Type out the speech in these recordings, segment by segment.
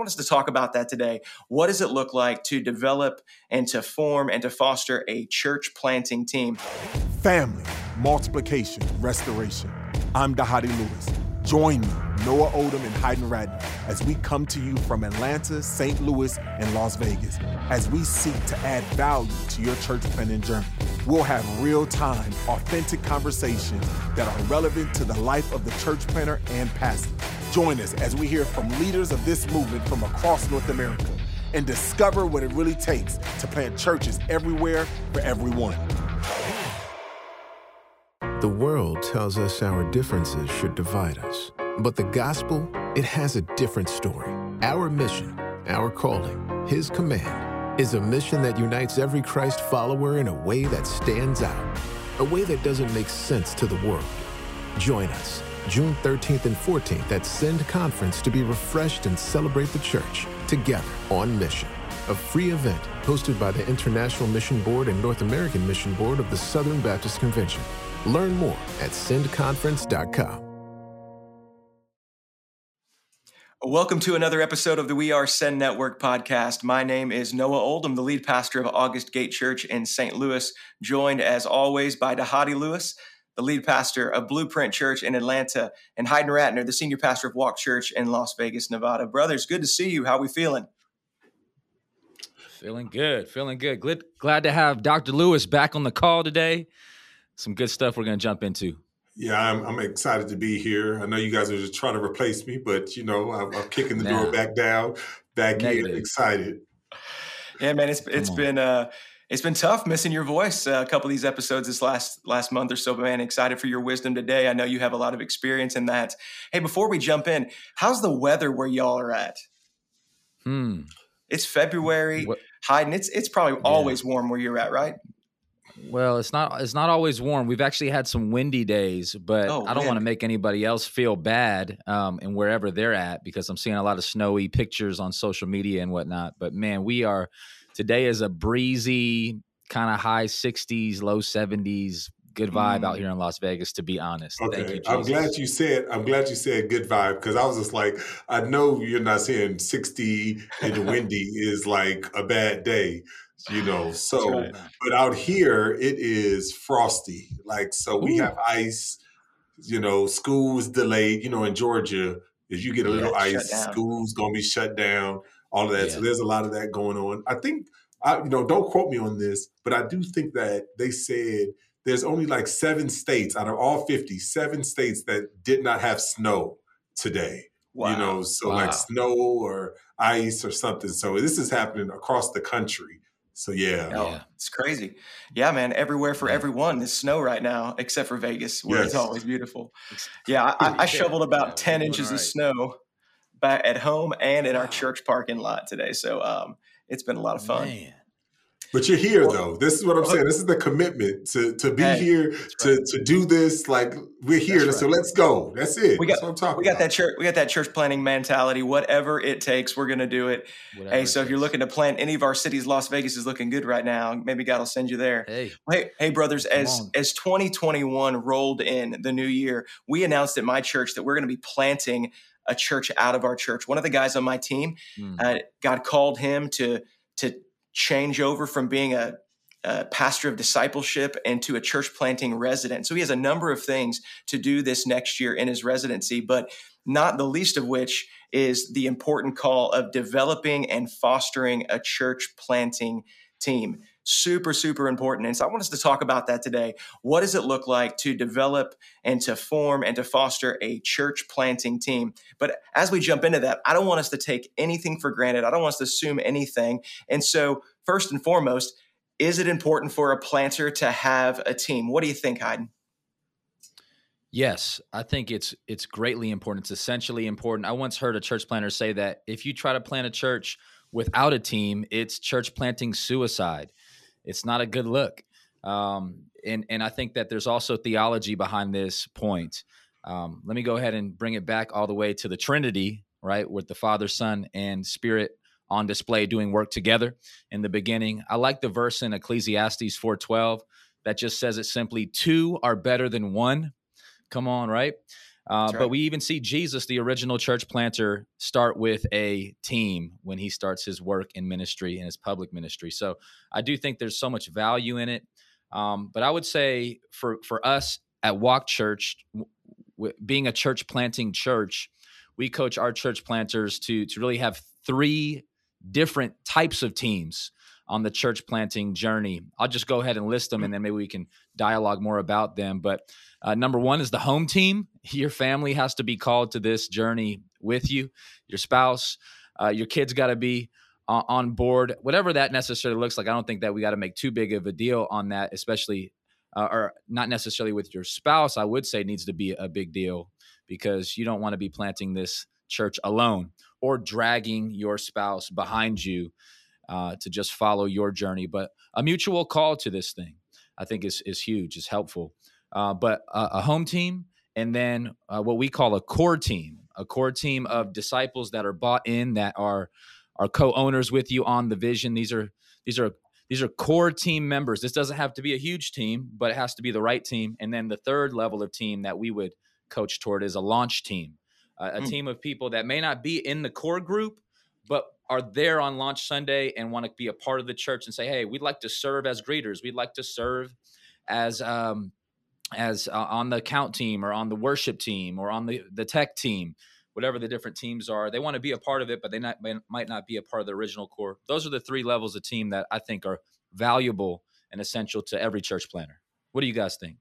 want us to talk about that today. What does it look like to develop and to form and to foster a church planting team? Family, multiplication, restoration. I'm Dhati Lewis. Join me, Noah Oldham and Heiden Ratner, as we come to you from Atlanta, St. Louis, and Las Vegas, as we seek to add value to your church planting journey. We'll have real time, authentic conversations that are relevant to the life of the church planter and pastor. Join us as we hear from leaders of this movement from across North America and discover what it really takes to plant churches everywhere for everyone. The world tells us our differences should divide us. But the gospel, it has a different story. Our mission, our calling, His command, is a mission that unites every Christ follower in a way that stands out, a way that doesn't make sense to the world. Join us June 13th and 14th at Send Conference to be refreshed and celebrate the church together on mission. A free event hosted by the International Mission Board and North American Mission Board of the Southern Baptist Convention. Learn more at sendconference.com. Welcome to another episode of the We Are Send Network podcast. My name is Noah Oldham, the lead pastor of August Gate Church in St. Louis, joined as always by Dhati Lewis, the lead pastor of Blueprint Church in Atlanta, and Heiden Ratner, the senior pastor of Walk Church in Las Vegas, Nevada. Brothers, good to see you. How we feeling? Feeling good, feeling good. Glad to have Dr. Lewis back on the call today some good stuff we're going to jump into. Yeah, I'm, I'm, excited to be here. I know you guys are just trying to replace me, but you know, I'm, I'm kicking the nah. door back down, back Negative. in, excited. Yeah, man, it's it's been uh, it's been tough missing your voice uh, a couple of these episodes this last last month or so. But man, excited for your wisdom today. I know you have a lot of experience in that. Hey, before we jump in, how's the weather where y'all are at? Hmm. It's February. What? Heiden, it's it's probably yeah. always warm where you're at, right? Well, it's not it's not always warm. We've actually had some windy days, but oh, I don't want to make anybody else feel bad um, and wherever they're at because I'm seeing a lot of snowy pictures on social media and whatnot. But man, we are today is a breezy kind of high 60s, low 70s, good vibe mm. out here in Las Vegas. To be honest, okay. You, I'm glad you said. I'm glad you said good vibe because I was just like, I know you're not saying 60 and windy is like a bad day you know so right. but out here it is frosty like so we Ooh. have ice you know schools delayed you know in georgia if you get a little yeah, ice schools gonna be shut down all of that yeah. so there's a lot of that going on i think i you know don't quote me on this but i do think that they said there's only like seven states out of all 50 seven states that did not have snow today wow. you know so wow. like snow or ice or something so this is happening across the country so yeah. Oh, yeah. it's crazy. Yeah, man. Everywhere for yeah. everyone. There's snow right now, except for Vegas, where yes. it's always beautiful. Yeah, I, I shoveled about yeah, 10 inches right. of snow back at home and in wow. our church parking lot today. So um, it's been a lot of fun. Man. But you're here well, though. This is what I'm saying. This is the commitment to to be hey, here to right. to do this. Like we're here, right. so let's go. That's it. We got we got about. that church. We got that church planting mentality. Whatever it takes, we're going to do it. Whatever hey, so if you're looking to plant any of our cities, Las Vegas is looking good right now. Maybe God will send you there. Hey, hey, hey, brothers. As as 2021 rolled in the new year, we announced at my church that we're going to be planting a church out of our church. One of the guys on my team, mm. uh, God called him to to change over from being a, a, pastor of discipleship into a church planting resident. So he has a number of things to do this next year in his residency, but not the least of which is the important call of developing and fostering a church planting team super, super important. And so I want us to talk about that today. What does it look like to develop and to form and to foster a church planting team? But as we jump into that, I don't want us to take anything for granted. I don't want us to assume anything. And so, first and foremost, is it important for a planter to have a team? What do you think, Heiden? Yes, I think it's it's greatly important. It's essentially important. I once heard a church planter say that if you try to plant a church without a team, it's church planting suicide it's not a good look. Um, and and I think that there's also theology behind this point. Um, let me go ahead and bring it back all the way to the Trinity, right, with the Father, Son, and Spirit on display doing work together in the beginning. I like the verse in Ecclesiastes 4:12 that just says it simply: two are better than one. Come on, right? Uh, right. But we even see Jesus, the original church planter, start with a team when he starts his work in ministry and his public ministry. So I do think there's so much value in it. Um, but I would say for for us at Walk Church, w- being a church planting church, we coach our church planters to to really have three different types of teams on the church planting journey. I'll just go ahead and list them, and then maybe we can dialogue more about them. But uh, number one is the home team. Your family has to be called to this journey with you. Your spouse, uh, your kids got to be on board, whatever that necessarily looks like. I don't think that we got to make too big of a deal on that, especially uh, or not necessarily with your spouse. I would say needs to be a big deal because you don't want to be planting this church alone or dragging your spouse behind you uh, to just follow your journey. But a mutual call to this thing, I think, is is huge, is helpful. Uh, but a, a, home team, and then uh, what we call a core team, a core team of disciples that are bought in, that are are co-owners with you on the vision. These are these are these are core team members. This doesn't have to be a huge team, but it has to be the right team. And then the third level of team that we would coach toward is a launch team, uh, a mm. team of people that may not be in the core group, but are there on launch Sunday and want to be a part of the church and say, "Hey, we'd like to serve as greeters. We'd like to serve as um, as uh, on the count team or on the worship team or on the the tech team." whatever the different teams are. They want to be a part of it, but they not, might not be a part of the original core. Those are the three levels of team that I think are valuable and essential to every church planter. What do you guys think?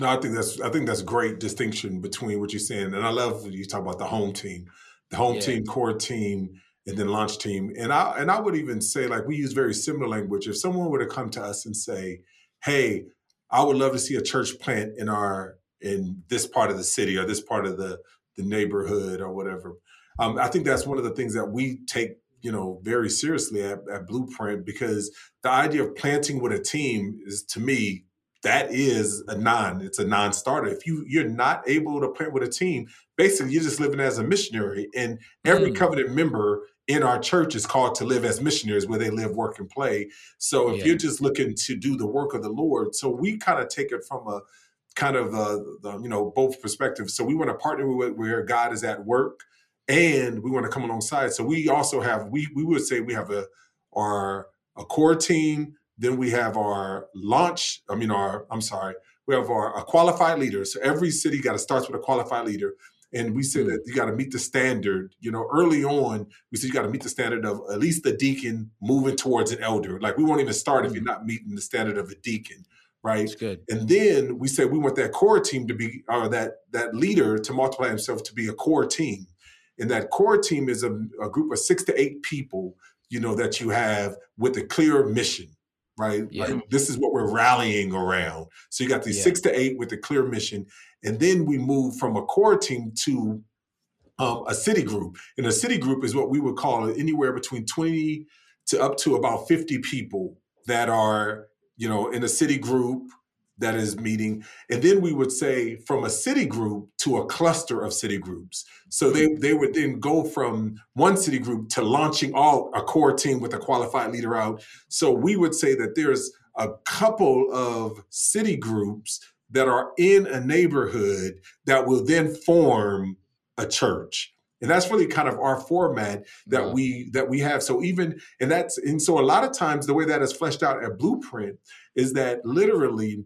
No, I think that's I think that's great distinction between what you're saying, and I love you talk about the home team, the home yeah. team, core team, and then launch team. And I and I would even say like we use very similar language. If someone were to come to us and say, "Hey, I would love to see a church plant in our in this part of the city or this part of the the neighborhood or whatever. Um, I think that's one of the things that we take, you know, very seriously at, at Blueprint because the idea of planting with a team is, to me, that is a non. It's a non-starter. If you you're not able to play with a team, basically you're just living as a missionary. And every mm. covenant member in our church is called to live as missionaries where they live, work, and play. So if yeah. you're just looking to do the work of the Lord, so we kind of take it from a kind of uh, the you know both perspectives. So we want to partner with where God is at work, and we want to come alongside. So we also have we we would say we have a our a core team. Then we have our launch. I mean, our I'm sorry, we have our a qualified leader. So every city got to start with a qualified leader. And we said that you got to meet the standard. You know, early on, we said you got to meet the standard of at least the deacon moving towards an elder. Like we won't even start if you're mm. not meeting the standard of a deacon right? That's good. And then we said we want that core team to be, or that that leader to multiply himself to be a core team. And that core team is a, a group of six to eight people, you know, that you have with a clear mission, right? Yeah. Like, this is what we're rallying around. So you got these yeah. six to eight with a clear mission. And then we move from a core team to um, a city group. And a city group is what we would call anywhere between 20 to up to about 50 people that are you know, in a city group that is meeting. And then we would say from a city group to a cluster of city groups. So they, mm-hmm. they would then go from one city group to launching all a core team with a qualified leader out. So we would say that there's a couple of city groups that are in a neighborhood that will then form a church and that's really kind of our format that wow. we that we have so even and that's and so a lot of times the way that is fleshed out at blueprint is that literally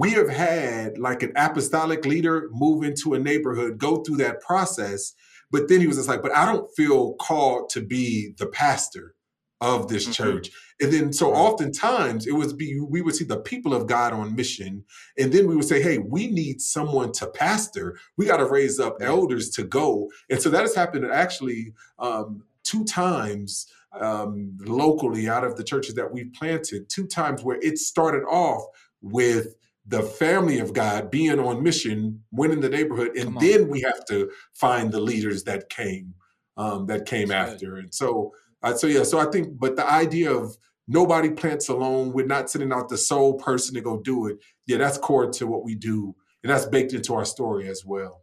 we have had like an apostolic leader move into a neighborhood go through that process but then he was just like but i don't feel called to be the pastor of this mm-hmm. church. And then so oftentimes it was be we would see the people of God on mission, and then we would say, hey, we need someone to pastor. We got to raise up elders to go. And so that has happened actually um, two times um, locally out of the churches that we've planted, two times where it started off with the family of God being on mission, winning the neighborhood, and then we have to find the leaders that came um, that came That's after. Good. And so uh, so yeah, so I think, but the idea of nobody plants alone, we're not sending out the sole person to go do it. Yeah, that's core to what we do, and that's baked into our story as well.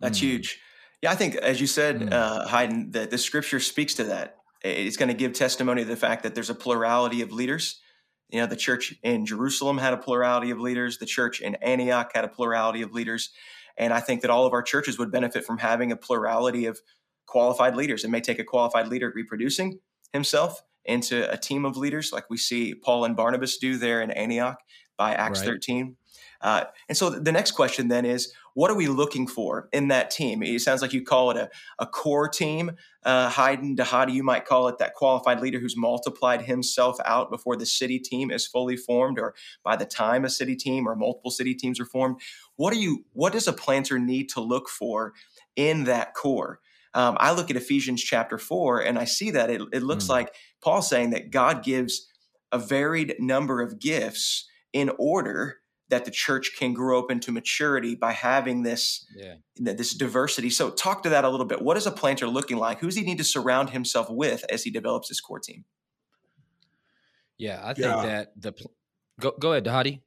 That's mm. huge. Yeah, I think as you said, mm. uh, Heiden, that the scripture speaks to that. It's going to give testimony to the fact that there's a plurality of leaders. You know, the church in Jerusalem had a plurality of leaders. The church in Antioch had a plurality of leaders. And I think that all of our churches would benefit from having a plurality of qualified leaders. It may take a qualified leader reproducing himself into a team of leaders, like we see Paul and Barnabas do there in Antioch by Acts right. 13. Uh, and so the next question then is what are we looking for in that team? It sounds like you call it a, a core team. Uh, Heiden Dhati, you might call it that qualified leader who's multiplied himself out before the city team is fully formed or by the time a city team or multiple city teams are formed. What are you, what does a planter need to look for in that core? Um, I look at Ephesians chapter four and I see that it, it looks mm. like Paul saying that God gives a varied number of gifts in order that the church can grow up into maturity by having this yeah. this diversity. So talk to that a little bit. What is a planter looking like? Who does he need to surround himself with as he develops his core team? Yeah, I think yeah. that the go go ahead, Dhati.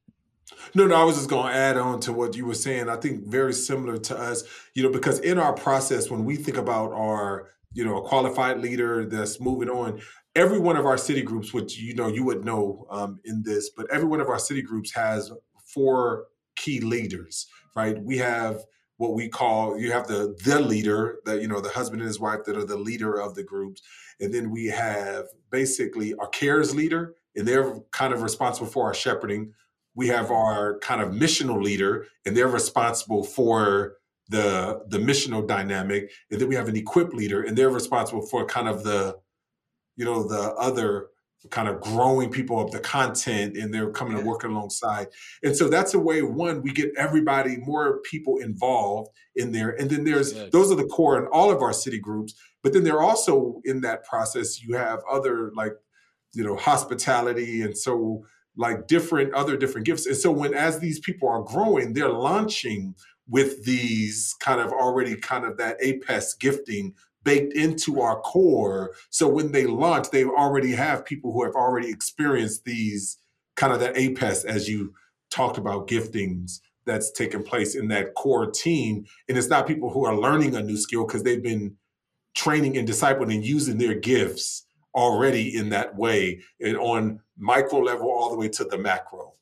No, no, I was just going to add on to what you were saying. I think very similar to us, you know, because in our process, when we think about our, you know, a qualified leader that's moving on, every one of our city groups, which you know you would know um, in this, but every one of our city groups has four key leaders, right? We have what we call you have the the leader that you know the husband and his wife that are the leader of the groups. And then we have basically our cares leader and they're kind of responsible for our shepherding. We have our kind of missional leader and they're responsible for the the missional dynamic. And then we have an equip leader and they're responsible for kind of the you know the other kind of growing people up the content and they're coming yeah. and working alongside. And so that's a way one, we get everybody, more people involved in there. And then there's those are the core in all of our city groups. But then they're also in that process, you have other like, you know, hospitality and so like different other different gifts. And so when as these people are growing, they're launching with these kind of already kind of that APEST gifting baked into our core. So when they launch, they already have people who have already experienced these kind of that APEST as you talked about giftings that's taken place in that core team. And it's not people who are learning a new skill because they've been training and discipling and using their gifts already in that way and on micro level all the way to the macro.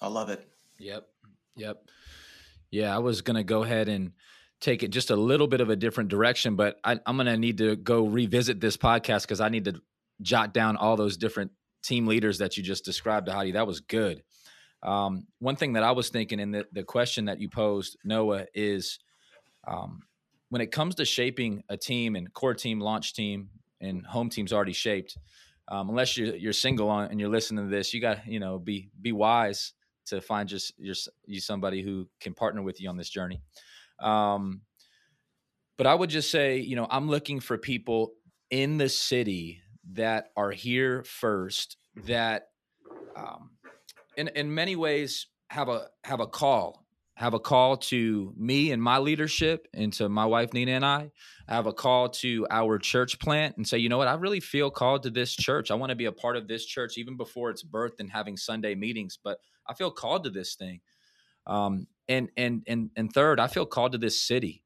I love it. Yep. Yep. Yeah, I was going to go ahead and take it just a little bit of a different direction, but I, am going to need to go revisit this podcast because I need to jot down all those different team leaders that you just described, to Heidi. That was good. Um, one thing that I was thinking in the, the question that you posed, Noah, is um, when it comes to shaping a team and core team, launch team, and home team's already shaped. Um, unless you're, you're single on, and you're listening to this, you got you know be be wise to find just your, you somebody who can partner with you on this journey. Um, but I would just say, you know, I'm looking for people in the city that are here first, that um, in in many ways have a have a call, have a call to me and my leadership, and to my wife Nina and I. I have a call to our church plant and say, you know what, I really feel called to this church. I want to be a part of this church even before it's birthed and having Sunday meetings. But I feel called to this thing. Um, and and and and third, I feel called to this city.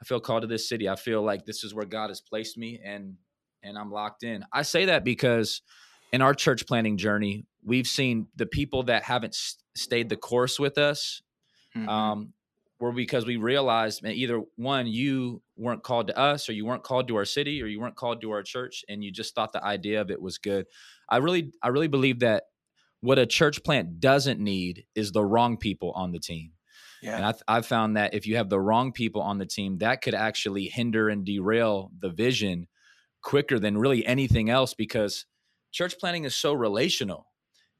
I feel called to this city. I feel like this is where God has placed me, and and I'm locked in. I say that because in our church planting journey, we've seen the people that haven't stayed the course with us. Mm-hmm. Um, were because we realized man, either one, you weren't called to us, or you weren't called to our city, or you weren't called to our church, and you just thought the idea of it was good. I really, I really believe that what a church plant doesn't need is the wrong people on the team. Yeah. And I th- I've found that if you have the wrong people on the team, that could actually hinder and derail the vision quicker than really anything else because church planting is so relational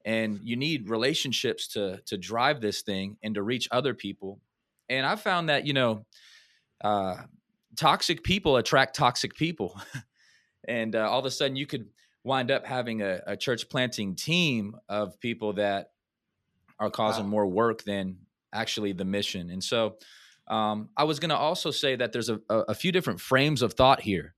and you need relationships to to drive this thing and to reach other people. And I found that, you know, uh, toxic people attract toxic people. and uh, all of a sudden you could wind up having a, a church planting team of people that are causing wow. more work than actually the mission. And so um, I was going to also say that there's a, a, few different frames of thought here.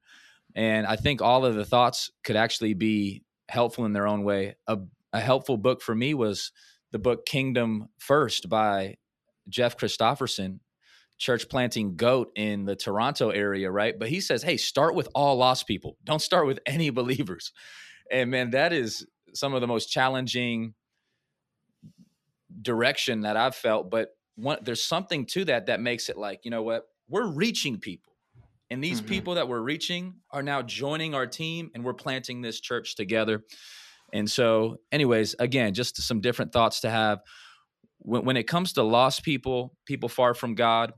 And I think all of the thoughts could actually be helpful in their own way. A, a helpful book for me was the book Kingdom First by Jeff Christopherson, church planting goat in the Toronto area, right? But he says, hey, start with all lost people. Don't start with any believers. And man, that is some of the most challenging direction that I've felt. But one there's something to that that makes it like you know what we're reaching people and these mm-hmm. people that we're reaching are now joining our team and we're planting this church together and so anyways again just some different thoughts to have when, when it comes to lost people people far from god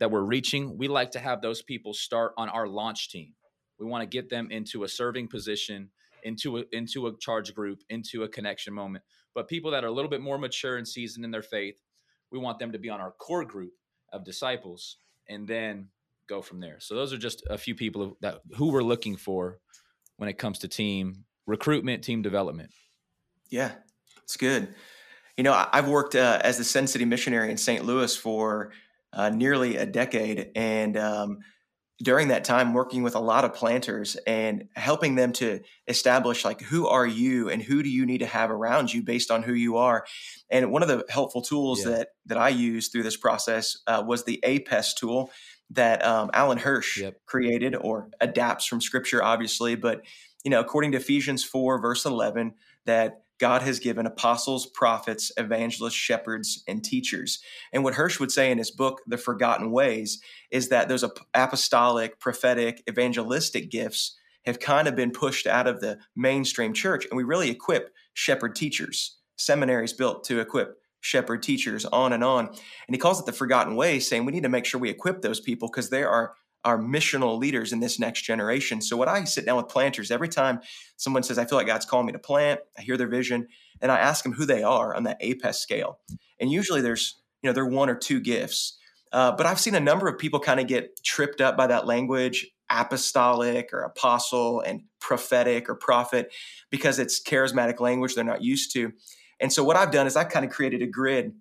that we're reaching we like to have those people start on our launch team we want to get them into a serving position into a, into a charge group into a connection moment but people that are a little bit more mature and seasoned in their faith we want them to be on our core group of disciples and then go from there. So those are just a few people that who we're looking for when it comes to team recruitment, team development. Yeah, it's good. You know, I've worked uh, as the Send City missionary in St. Louis for uh, nearly a decade, and um, during that time working with a lot of planters and helping them to establish like who are you and who do you need to have around you based on who you are and one of the helpful tools yeah. that that i used through this process uh, was the APEST tool that um, alan hirsch yep. created or adapts from scripture obviously but you know according to ephesians 4 verse 11 that God has given apostles, prophets, evangelists, shepherds, and teachers. And what Hirsch would say in his book, The Forgotten Ways, is that those apostolic, prophetic, evangelistic gifts have kind of been pushed out of the mainstream church. And we really equip shepherd teachers, seminaries built to equip shepherd teachers, on and on. And he calls it the forgotten ways, saying we need to make sure we equip those people because there are are missional leaders in this next generation. So, what I sit down with planters every time someone says, I feel like God's calling me to plant, I hear their vision, and I ask them who they are on that APEST scale. And usually there's, you know, they're one or two gifts. Uh, but I've seen a number of people kind of get tripped up by that language, apostolic or apostle and prophetic or prophet, because it's charismatic language they're not used to. And so, what I've done is I've kind of created a grid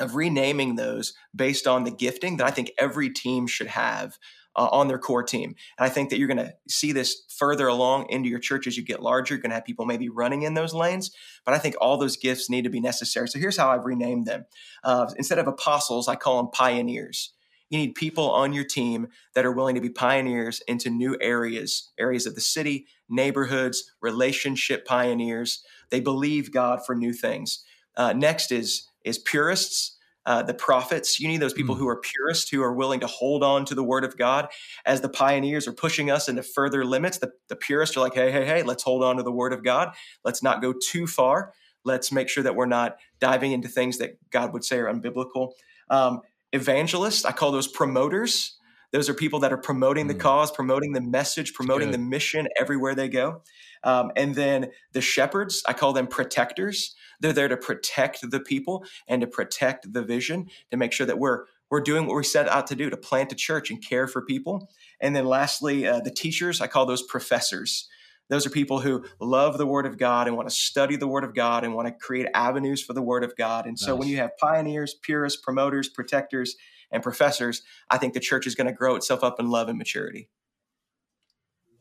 of renaming those based on the gifting that I think every team should have uh, on their core team. And I think that you're going to see this further along into your church as you get larger. You're going to have people maybe running in those lanes, but I think all those gifts need to be necessary. So here's how I've renamed them. Uh, instead of apostles, I call them pioneers. You need people on your team that are willing to be pioneers into new areas, areas of the city, neighborhoods, relationship pioneers. They believe God for new things. Uh, next is is purists uh, the prophets. You need those people mm. who are purists, who are willing to hold on to the word of God. As the pioneers are pushing us into further limits, the, the purists are like, hey, hey, hey, let's hold on to the word of God. Let's not go too far. Let's make sure that we're not diving into things that God would say are unbiblical. Um, evangelists, I call those promoters. Those are people that are promoting the mm. cause, promoting the message, promoting the mission everywhere they go. Um, and then the shepherds, I call them protectors. They're there to protect the people and to protect the vision to make sure that we're we're doing what we set out to do to plant a church and care for people. And then lastly, uh, the teachers, I call those professors. Those are people who love the Word of God and want to study the Word of God and want to create avenues for the Word of God. And so when you have pioneers, purists, promoters, protectors, and professors, I think the church is going to grow itself up in love and maturity.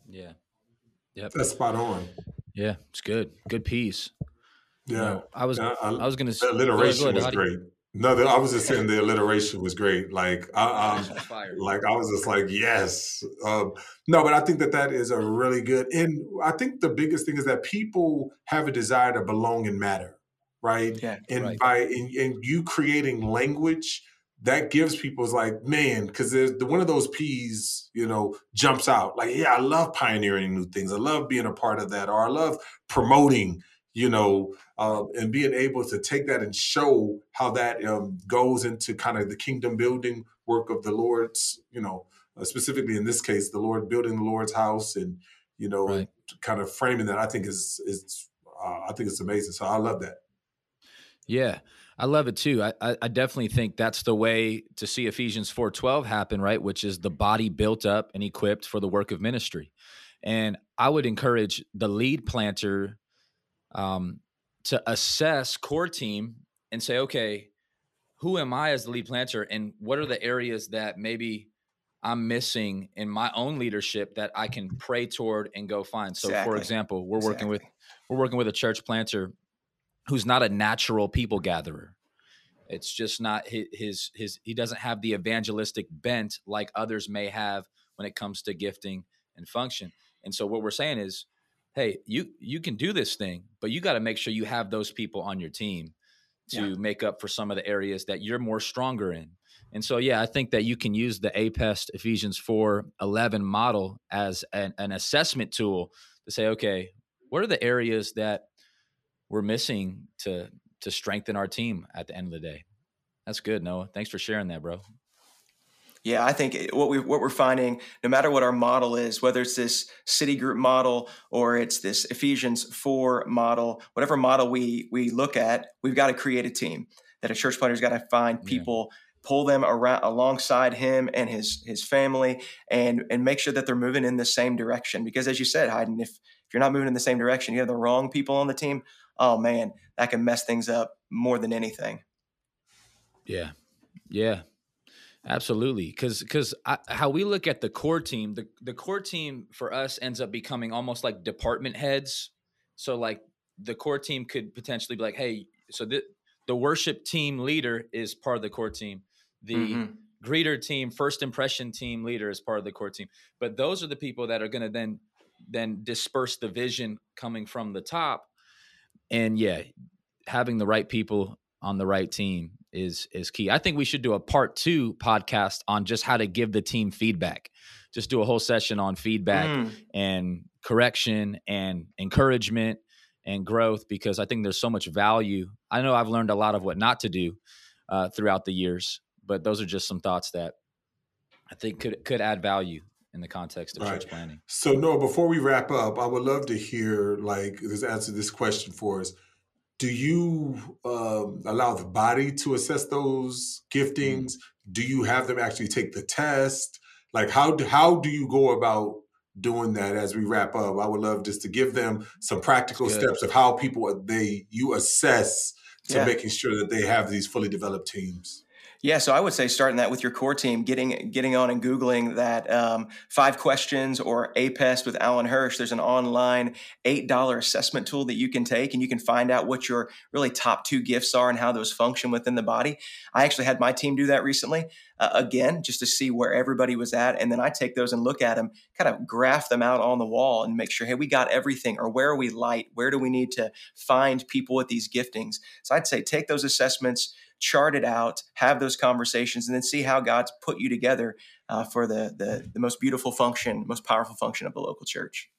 Yeah. Yep. That's spot on. Yeah, it's good. Good piece. Yeah, you know, I was I, I, was going to. Say the alliteration was great. No, the, I was just saying the alliteration was great. Like I, like I was just like yes. Um, no, but I think that that is a really good. And I think the biggest thing is that people have a desire to belong and matter, right? Yeah, and right. by and, in you creating language that gives people is like man because the, one of those p's you know jumps out like yeah i love pioneering new things i love being a part of that or i love promoting you know, uh, and being able to take that and show how that um, goes into kind of the kingdom building work of the Lord's, you know, uh, specifically in this case, the Lord building the Lord's house and, you know, right. kind of framing that I think is, is uh, I think it's amazing. So I love that. Yeah. I love it too. I, I definitely think that's the way to see Ephesians 4:12 happen, right? Which is the body built up and equipped for the work of ministry. And I would encourage the lead planter um, to assess core team and say, okay, who am I as the lead planter, and what are the areas that maybe I'm missing in my own leadership that I can pray toward and go find. So, exactly. for example, we're exactly. working with we're working with a church planter who's not a natural people gatherer. It's just not his, his his he doesn't have the evangelistic bent like others may have when it comes to gifting and function. And so what we're saying is hey, you you can do this thing, but you got to make sure you have those people on your team to yeah. make up for some of the areas that you're more stronger in. And so, yeah, I think that you can use the APEST Ephesians 4 11 model as an, an assessment tool to say, okay, what are the areas that we're missing to to strengthen our team at the end of the day? That's good, Noah. Thanks for sharing that, bro. Yeah, I think eh, what we what we're finding, no matter what our model is, whether it's this city group model or it's this Ephesians four model, whatever model we we look at, we've got to create a team. That a church planter's got to find people, yeah. pull them around alongside him and his his family, and and make sure that they're moving in the same direction. Because as you said, Heiden, if if you're not moving in the same direction, you have the wrong people on the team. Oh man, that can mess things up more than anything. Yeah, yeah, Absolutely, because because how we look at the core team, the the core team for us ends up becoming almost like department heads. So like the core team could potentially be like, hey, so the the worship team leader is part of the core team. The mm-hmm. greeter team, first impression team leader is part of the core team. But those are the people that are going to then then disperse the vision coming from the top. And yeah, having the right people on the right team is is key. I think we should do a part two podcast on just how to give the team feedback. Just do a whole session on feedback mm. and correction and encouragement and growth because I think there's so much value. I know I've learned a lot of what not to do uh, throughout the years, but those are just some thoughts that I think could could add value in the context of right. church planting. So Noah, before we wrap up, I would love to hear like this answer this question for us do you um, allow the body to assess those giftings? Mm. Do you have them actually take the test? Like how do, how do you go about doing that as we wrap up? I would love just to give them some practical steps of how people they you assess to yeah. making sure that they have these fully developed teams. Yeah, so I would say starting that with your core team, getting getting on and googling that um, five questions or APEST with Alan Hirsch. There's an online eight dollar assessment tool that you can take, and you can find out what your really top two gifts are and how those function within the body. I actually had my team do that recently. Uh, again, just to see where everybody was at. And then I take those and look at them, kind of graph them out on the wall and make sure, hey, we got everything, or where are we light? Where do we need to find people with these giftings? So I'd say take those assessments, chart it out, have those conversations, and then see how God's put you together uh, for the, the, the most beautiful function, most powerful function of the local church.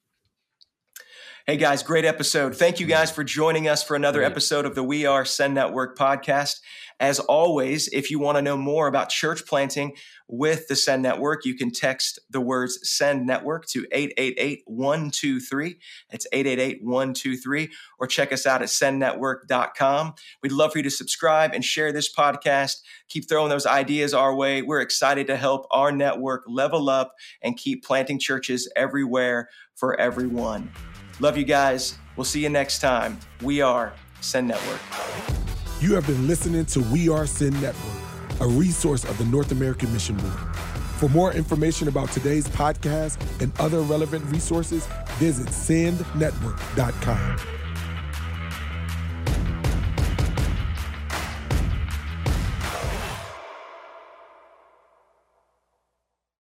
Hey guys, great episode. Thank you guys for joining us for another episode of the We Are Send Network podcast. As always, if you want to know more about church planting with the Send Network, you can text the words Send Network to 888 123. It's 888 123, or check us out at sendnetwork.com. We'd love for you to subscribe and share this podcast. Keep throwing those ideas our way. We're excited to help our network level up and keep planting churches everywhere for everyone. Love you guys. We'll see you next time. We are Send Network. You have been listening to We Are Send Network, a resource of the North American Mission Board. For more information about today's podcast and other relevant resources, visit sendnetwork.com.